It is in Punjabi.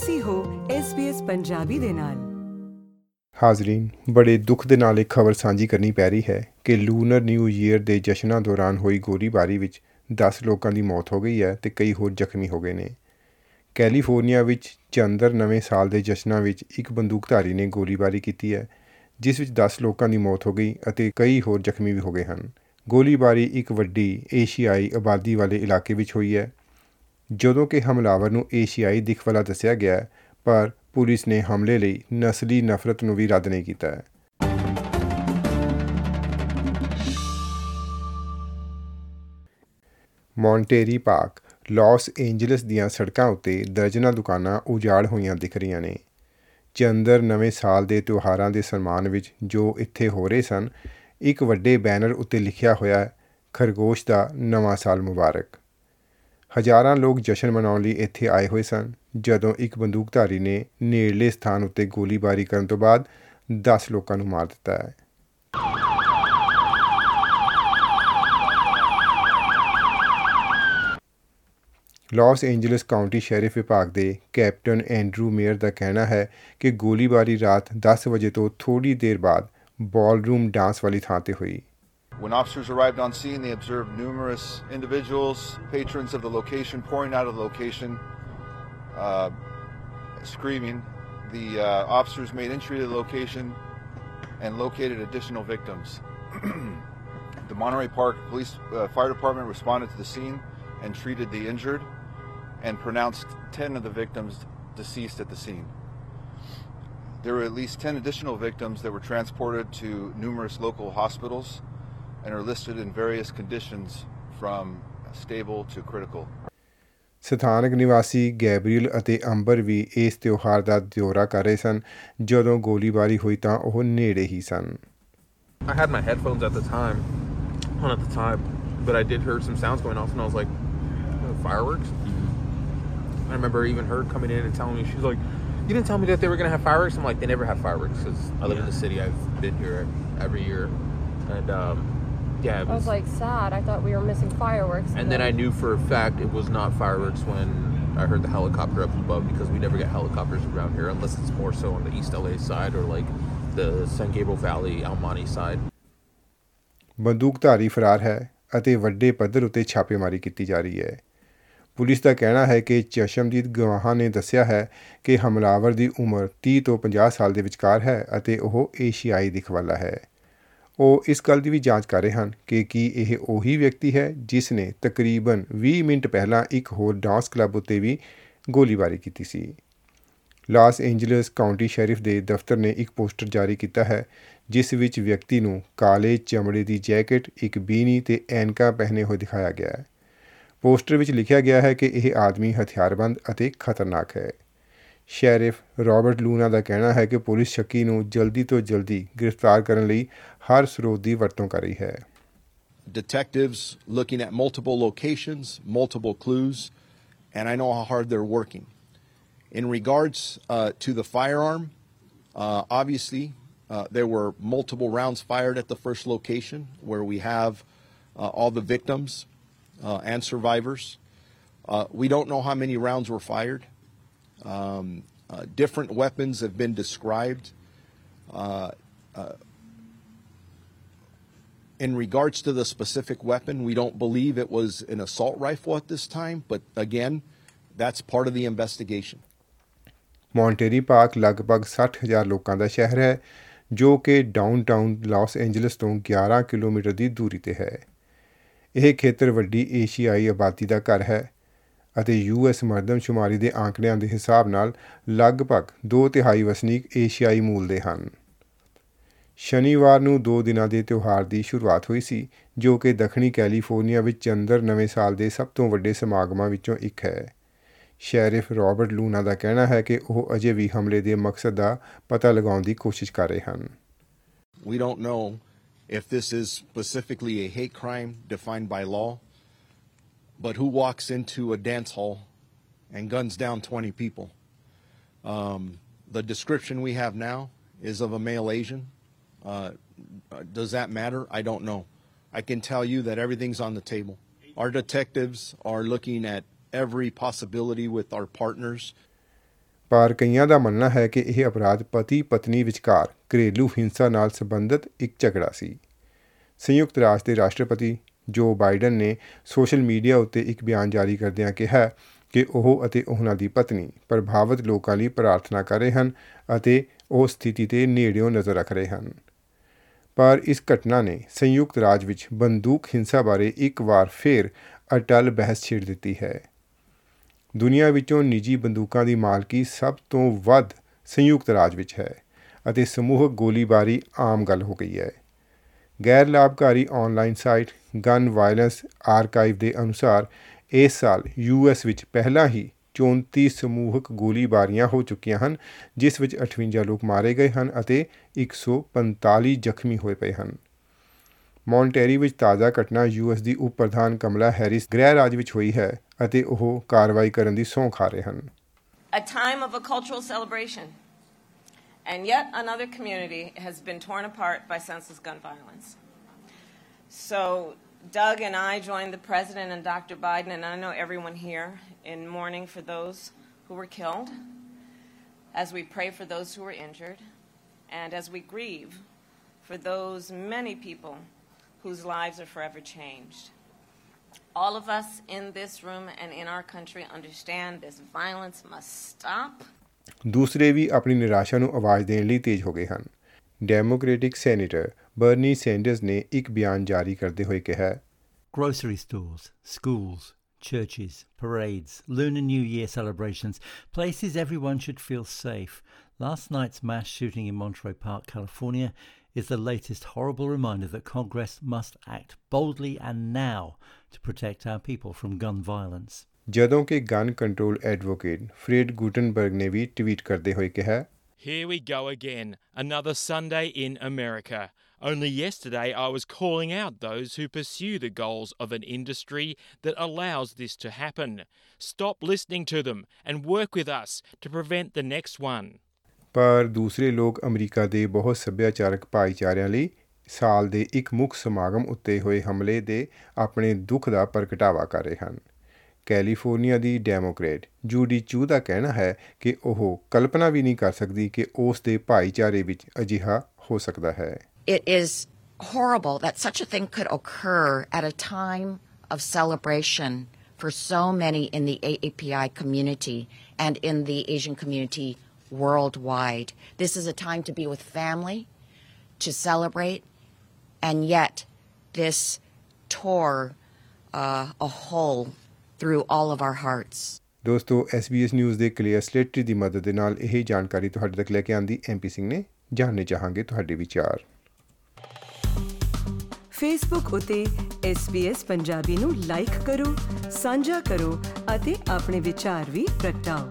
ਤੁਸੀਂ ਹੋ SBS ਪੰਜਾਬੀ ਦੇ ਨਾਲ। ਹਾਜ਼ਰੀਨ, ਬੜੇ ਦੁੱਖ ਦੇ ਨਾਲ ਇੱਕ ਖਬਰ ਸਾਂਝੀ ਕਰਨੀ ਪੈ ਰਹੀ ਹੈ ਕਿ ਲੂਨਰ ਨਿਊ ਈਅਰ ਦੇ ਜਸ਼ਨਾਂ ਦੌਰਾਨ ਹੋਈ ਗੋਲੀਬਾਰੀ ਵਿੱਚ 10 ਲੋਕਾਂ ਦੀ ਮੌਤ ਹੋ ਗਈ ਹੈ ਤੇ ਕਈ ਹੋਰ ਜ਼ਖਮੀ ਹੋ ਗਏ ਨੇ। ਕੈਲੀਫੋਰਨੀਆ ਵਿੱਚ ਚੰਦਰ ਨਵੇਂ ਸਾਲ ਦੇ ਜਸ਼ਨਾਂ ਵਿੱਚ ਇੱਕ ਬੰਦੂਕਧਾਰੀ ਨੇ ਗੋਲੀਬਾਰੀ ਕੀਤੀ ਹੈ, ਜਿਸ ਵਿੱਚ 10 ਲੋਕਾਂ ਦੀ ਮੌਤ ਹੋ ਗਈ ਅਤੇ ਕਈ ਹੋਰ ਜ਼ਖਮੀ ਵੀ ਹੋ ਗਏ ਹਨ। ਗੋਲੀਬਾਰੀ ਇੱਕ ਵੱਡੀ ਏਸ਼ੀਆਈ ਆਬਾਦੀ ਵਾਲੇ ਇਲਾਕੇ ਵਿੱਚ ਹੋਈ ਹੈ ਜਦੋਂ ਕਿ ਹਮਲਾਵਰ ਨੂੰ ਏਸ਼ੀਆਈ ਦਿਖ ਵਾਲਾ ਦੱਸਿਆ ਗਿਆ ਹੈ, ਪਰ ਪੁਲਿਸ ਨੇ ਹਮਲੇ ਲਈ ਨਸਲੀ ਨਫ਼ਰਤ ਨੂੰ ਵੀ ਰੱਦ ਨਹੀਂ ਕੀਤਾ ਹੈ। ਮੌਂਟੇਰੀ ਪਾਰਕ ਲਾਸ ਏਂਜਲਸ ਦੀਆਂ ਸੜਕਾਂ ਉੱਤੇ ਦਰਜਨਾਂ ਦੁਕਾਨਾਂ ਉਜਾੜ ਹੋਈਆਂ ਦਿਖ ਰਹੀਆਂ ਨੇ। ਚੰਦਰ ਨਵੇਂ ਸਾਲ ਦੇ ਤਿਉਹਾਰਾਂ ਦੇ ਸਨਮਾਨ ਵਿੱਚ ਜੋ ਇੱਥੇ ਹੋ ਰਹੇ ਸਨ ਇੱਕ ਵੱਡੇ ਬੈਨਰ ਉੱਤੇ ਲਿਖਿਆ ਹੋਇਆ ਹੈ ਖਰਗੋਸ਼ ਦਾ ਨਵਾਂ ਸਾਲ ਮੁਬਾਰਕ। ਹਜ਼ਾਰਾਂ ਲੋਕ ਜਸ਼ਨ ਮਨਾਉਣ ਲਈ ਇੱਥੇ ਆਏ ਹੋਏ ਸਨ। ਜਦੋਂ ਇੱਕ ਬੰਦੂਕਧਾਰੀ ਨੇ ਨੇੜਲੇ ਸਥਾਨ ਉੱਤੇ ਗੋਲੀਬਾਰੀ ਕਰਨ ਤੋਂ ਬਾਅਦ 10 ਲੋਕਾਂ ਨੂੰ ਮਾਰ ਦਿੱਤਾ ਹੈ। ਲਾਸ ਏਂਜਲਸ ਕਾਉਂਟੀ ਸ਼ੈਰਿਫ ਵਿਭਾਗ ਦੇ ਕੈਪਟਨ ਐਂਡਰੂ ਮੇਅਰ ਦਾ ਕਹਿਣਾ ਹੈ ਕਿ ਗੋਲੀਬਾਰੀ ਰਾਤ 10 ਵਜੇ ਤੋਂ ਥੋੜੀ ਦੇਰ ਬਾਅਦ ਬਾਲਰੂਮ ਡਾਂਸ ਵਾਲੀ ਥਾਂ ਤੇ ਹੋਈ। When officers arrived on scene, they observed numerous individuals, patrons of the location, pouring out of the location, uh, screaming. The uh, officers made entry to the location and located additional victims. the Monterey Park Police uh, Fire Department responded to the scene and treated the injured and pronounced 10 of the victims deceased at the scene. There were at least 10 additional victims that were transported to numerous local hospitals and are listed in various conditions from stable to critical. ਸਥਾਨਕ ਨਿਵਾਸੀ ਗੈਬਰੀਅਲ ਅਤੇ ਅੰਬਰ ਵੀ ਇਸ ਤਿਉਹਾਰ ਦਾ ਦੌਰਾ ਕਰ ਰਹੇ ਸਨ ਜਦੋਂ ਗੋਲੀਬਾਰੀ ਹੋਈ ਤਾਂ ਉਹ ਨੇੜੇ ਹੀ ਸਨ I had my headphones at the time, on at the time, but I did hear some sounds going off, and I was like, "Oh, fireworks. I remember even her coming in and telling me, she's like, You didn't tell me that they were going to have fireworks? I'm like, They never have fireworks because I live in the city. I've been here every year. And um, yeah, it I was like sad. I thought we were missing fireworks. and then I knew for a fact it was not fireworks when I heard the helicopter up above because we never get helicopters around here unless it's more so on the East LA side or like the San Gabriel Valley, Monte side. ਬੰਦੂਕਧਾਰੀ ਫਰਾਰ ਹੈ ਅਤੇ ਵੱਡੇ ਪੱਧਰ ਉੱਤੇ ਛਾਪੇਮਾਰੀ ਕੀਤੀ ਜਾ ਰਹੀ ਹੈ ਪੁਲਿਸ ਦਾ ਕਹਿਣਾ ਹੈ ਕਿ ਚਸ਼ਮਦੀਦ ਗਵਾਹਾਂ ਨੇ ਦੱਸਿਆ ਹੈ ਕਿ ਹਮਲਾਵਰ ਦੀ ਉਮਰ 30 ਤੋਂ 50 ਸਾਲ ਦੇ ਵਿਚਕਾਰ ਹੈ ਅਤੇ ਉਹ ਏਸ਼ੀਆਈ ਦਿਖ ਵਾਲਾ ਹੈ ਉਹ ਇਸ ਗੱਲ ਦੀ ਵੀ ਜਾਂਚ ਕਰ ਰਹੇ ਹਨ ਕਿ ਕੀ ਇਹ ਉਹੀ ਵਿਅਕਤੀ ਹੈ ਜਿਸ ਨੇ ਤਕਰੀਬਨ 20 ਮਿੰਟ ਪਹਿਲਾਂ ਇੱਕ ਹੋਰ ਡਾਂਸ ਕਲੱਬ ਉੱਤੇ ਵੀ ਗੋਲੀਬਾਰੀ ਕੀਤੀ ਸੀ ਲਾਸ ਏਂਜਲਸ ਕਾਉਂਟੀ ਸ਼ੈਰਿਫ ਦੇ ਦਫ਼ਤਰ ਨੇ ਇੱਕ ਪੋਸਟਰ ਜਾਰੀ ਕੀਤਾ ਹੈ ਜਿਸ ਵਿੱਚ ਵਿਅਕਤੀ ਨੂੰ ਕਾਲੇ ਚਮੜੇ ਦੀ ਜੈਕਟ, ਇੱਕ ਬੀਨੀ ਤੇ ਐਨਕਾਂ ਪਹਿਨੇ ਹੋਏ ਦਿਖਾਇਆ ਗਿਆ ਹੈ। ਪੋਸਟਰ ਵਿੱਚ ਲਿਖਿਆ ਗਿਆ ਹੈ ਕਿ ਇਹ ਆਦਮੀ ਹਥਿਆਰਬੰਦ ਅਤੇ ਖਤਰਨਾਕ ਹੈ। ਸ਼ੈਰਿਫ ਰਾਬਰਟ ਲੂਨਾ ਦਾ ਕਹਿਣਾ ਹੈ ਕਿ ਪੁਲਿਸ ਸ਼ੱਕੀ ਨੂੰ ਜਲਦੀ ਤੋਂ ਜਲਦੀ ਗ੍ਰਿਫਤਾਰ ਕਰਨ ਲਈ ਹਰ ਸਰੋਤ ਦੀ ਵਰਤੋਂ ਕਰ ਰਹੀ ਹੈ। detectives looking at multiple locations, multiple clues, and I know how hard they're working. In regards uh, to the firearm, uh, obviously uh, there were multiple rounds fired at the first location where we have uh, all the victims uh, and survivors. Uh, we don't know how many rounds were fired. Um, uh, different weapons have been described. Uh, uh, in regards to the specific weapon, we don't believe it was an assault rifle at this time, but again, that's part of the investigation. Monterey Park ਲਗਭਗ 60000 ਲੋਕਾਂ ਦਾ ਸ਼ਹਿਰ ਹੈ ਜੋ ਕਿ ਡਾਊਨਟਾਊਨ ਲਾਸ ਏਂਜਲਸ ਤੋਂ 11 ਕਿਲੋਮੀਟਰ ਦੀ ਦੂਰੀ ਤੇ ਹੈ। ਇਹ ਖੇਤਰ ਵੱਡੀ ਏਸ਼ੀਆਈ ਆਬਾਦੀ ਦਾ ਘਰ ਹੈ ਅਤੇ ਯੂਐਸ ਮਰਦਮਸ਼ੁਮਾਰੀ ਦੇ ਆંકੜਿਆਂ ਦੇ ਹਿਸਾਬ ਨਾਲ ਲਗਭਗ 2 ਤਿਹਾਈ ਵਸਨੀਕ ਏਸ਼ੀਆਈ ਮੂਲ ਦੇ ਹਨ। ਸ਼ਨੀਵਾਰ ਨੂੰ ਦੋ ਦਿਨਾਂ ਦੇ ਤਿਉਹਾਰ ਦੀ ਸ਼ੁਰੂਆਤ ਹੋਈ ਸੀ ਜੋ ਕਿ ਦੱਖਣੀ ਕੈਲੀਫੋਰਨੀਆ ਵਿੱਚ ਚੰਦਰ ਨਵੇਂ ਸਾਲ ਦੇ ਸਭ ਤੋਂ ਵੱਡੇ ਸਮਾਗਮਾਂ ਵਿੱਚੋਂ ਇੱਕ ਹੈ। ਸ਼ੈਰਿਫ ਰਾਬਰਟ ਲੂਨਾ ਦਾ ਕਹਿਣਾ ਹੈ ਕਿ ਉਹ ਅਜੇ ਵੀ ਹਮਲੇ ਦੇ ਮਕਸਦ ਦਾ ਪਤਾ ਲਗਾਉਣ ਦੀ ਕੋਸ਼ਿਸ਼ ਕਰ ਰਹੇ ਹਨ। We don't know if this is specifically a hate crime defined by law, but who walks into a dance hall and guns down 20 people? Um, the description we have now is of a male Asian. Uh, does that matter? I don't know. I can tell you that everything's on the table. Our detectives are looking at every possibility with our partners. ਪਰ ਕਈਆਂ ਦਾ ਮੰਨਣਾ ਹੈ ਕਿ ਇਹ ਅਪਰਾਧ ਪਤੀ ਪਤਨੀ ਵਿਚਕਾਰ ਘਰੇਲੂ ਹਿੰਸਾ ਨਾਲ ਸੰਬੰਧਿਤ ਇੱਕ ਝਗੜਾ ਸੀ ਸੰਯੁਕਤ ਰਾਸ਼ਟਰ ਦੇ ਰਾਸ਼ਟਰਪਤੀ ਜੋ ਬਾਈਡਨ ਨੇ ਸੋਸ਼ਲ ਮੀਡੀਆ ਉੱਤੇ ਇੱਕ ਬਿਆਨ ਜਾਰੀ ਕਰਦਿਆਂ ਕਿਹਾ ਕਿ ਉਹ ਅਤੇ ਉਹਨਾਂ ਦੀ ਪਤਨੀ ਪ੍ਰਭਾਵਿਤ ਲੋਕਾਂ ਲਈ ਪ੍ਰਾਰਥਨਾ ਕਰ ਰਹੇ ਹਨ ਅਤੇ ਉਹ ਸਥਿਤੀ ਤੇ ਨੇੜਿਓਂ ਨਜ਼ਰ ਰੱਖ ਰਹੇ ਹਨ। ਪਰ ਇਸ ਘਟਨਾ ਨੇ ਸੰਯੁਕਤ ਰਾਜ ਵਿੱਚ ਬੰਦੂਕ ਹਿੰਸਾ ਬਾਰੇ ਇੱਕ ਵਾਰ ਫੇਰ ਅਟਲ ਬਹਿਸ ਛੇੜ ਦਿੱਤੀ ਹੈ। ਦੁਨੀਆ ਵਿੱਚੋਂ ਨਿੱਜੀ ਬੰਦੂਕਾਂ ਦੀ ਮਾਲਕੀ ਸਭ ਤੋਂ ਵੱਧ ਸੰਯੁਕਤ ਰਾਜ ਵਿੱਚ ਹੈ ਅਤੇ ਸਮੂਹਕ ਗੋਲੀਬਾਰੀ ਆਮ ਗੱਲ ਹੋ ਗਈ ਹੈ। ਗੈਰ ਲਾਭਕਾਰੀ online site gun violence archive ਦੇ ਅਨੁਸਾਰ ਇਸ ਸਾਲ ਯੂਐਸ ਵਿੱਚ ਪਹਿਲਾਂ ਹੀ 34 ਸਮੂਹਕ ਗੋਲੀਬਾਰੀਆਂ ਹੋ ਚੁੱਕੀਆਂ ਹਨ, ਜਿਸ ਵਿੱਚ 58 ਲੋਕ ਮਾਰੇ ਗਏ ਹਨ ਅਤੇ 145 ਜ਼ਖਮੀ ਹੋਏ ਪਏ ਹਨ ਮੌਂਟੇਰੀ ਵਿੱਚ ਤਾਜ਼ਾ ਘਟਨਾ ਯੂਐਸ ਦੀ ਉਪ ਪ੍ਰਧਾਨ ਕਮਲਾ ਹੈਰਿਸ ਗ੍ਰਹਿ ਰਾਜ ਵਿੱਚ ਹੋਈ ਹੈ ਅਤੇ ਉਹ ਕਾਰਵਾਈ ਕਰਨ ਦੀ ਸਹੁੰ ਖਾ ਰਹੇ ਹਨ a time of a cultural celebration. And yet another community has been torn apart by senseless gun violence. So, Doug and I joined the President and Dr. Biden, and I know everyone here, in mourning for those who were killed, as we pray for those who were injured, and as we grieve for those many people whose lives are forever changed. All of us in this room and in our country understand this violence must stop. ਦੂਸਰੇ ਵੀ ਆਪਣੀ ਨਿਰਾਸ਼ਾ ਨੂੰ ਆਵਾਜ਼ ਦੇਣ ਲਈ ਤੇਜ਼ ਹੋ ਗਏ ਹਨ ਡੈਮੋਕ੍ਰੈਟਿਕ ਸੈਨੇਟਰ ਬਰਨੀ ਸੈਂਡਰਸ ਨੇ ਇੱਕ ਬਿਆਨ ਜਾਰੀ ਕਰਦੇ ਹੋਏ ਕਿਹਾ Grocery stores, schools, churches, parades, Lunar New Year celebrations, places everyone should feel safe. Last night's mass shooting in Monterey Park, California, is the latest horrible reminder that Congress must act boldly and now to protect our people from gun violence. ਜਦੋਂ ਕਿ gun control advocate Fred Guttenberg ਨੇ ਵੀ ਟਵੀਟ ਕਰਦੇ ਹੋਏ ਕਿਹਾ Here we go again, another Sunday in America. Only yesterday I was calling out those who pursue the goals of an industry that allows this to happen. Stop listening to them and work with us to prevent the next one. ਪਰ ਦੂਸਰੇ ਲੋਕ ਅਮਰੀਕਾ ਦੇ ਬਹੁਤ ਸੱਭਿਆਚਾਰਕ ਭਾਈਚਾਰਿਆਂ ਲਈ ਸਾਲ ਦੇ ਇੱਕ ਮੁੱਖ ਸਮਾਗਮ ਉੱਤੇ ਹੋਏ ਹਮਲੇ ਦੇ ਆਪਣੇ ਦੁੱਖ ਦਾ ਪ੍ਰਗਟਾਵਾ ਕਰ ਰਹੇ ਹਨ ਕੈਲੀਫੋਰਨੀਆ ਦੀ ਡੈਮੋਕ੍ਰੇਟ ਜੂਡੀ ਚੂ ਦਾ ਕਹਿਣਾ ਹੈ ਕਿ ਉਹ ਕਲਪਨਾ ਵੀ ਨਹੀਂ ਕਰ ਸਕਦੀ ਕਿ ਉਸ ਦੇ ਭਾਈਚਾਰੇ ਵਿੱਚ ਅਜਿਹਾ ਹੋ ਸਕਦਾ ਹੈ It is horrible that such a thing could occur at a time of celebration for so many in the AAPI community and in the Asian community worldwide. This is a time to be with family, to celebrate, and yet this tore uh, a hole through all of our hearts. ਦੋਸਤੋ SBS ਨਿਊਜ਼ ਦੇ ਕਲੀਅਰ ਸਲੇਟਰੀ ਦੀ ਮਦਦ ਦੇ ਨਾਲ ਇਹ ਜਾਣਕਾਰੀ ਤੁਹਾਡੇ ਤੱਕ ਲੈ ਕੇ ਆਂਦੀ ਐਮਪੀ ਸਿੰਘ ਨੇ। ਜਾਣਨੇ ਚਾਹਾਂਗੇ ਤੁਹਾਡੇ ਵਿਚਾਰ। ਫੇਸਬੁੱਕ ਉਤੇ SBS ਪੰਜਾਬੀ ਨੂੰ ਲਾਈਕ ਕਰੋ ਸਾਂਝਾ ਕਰੋ ਅਤੇ ਆਪਣੇ ਵਿਚਾਰ ਵੀ ਪ੍ਰਗਟਾਓ।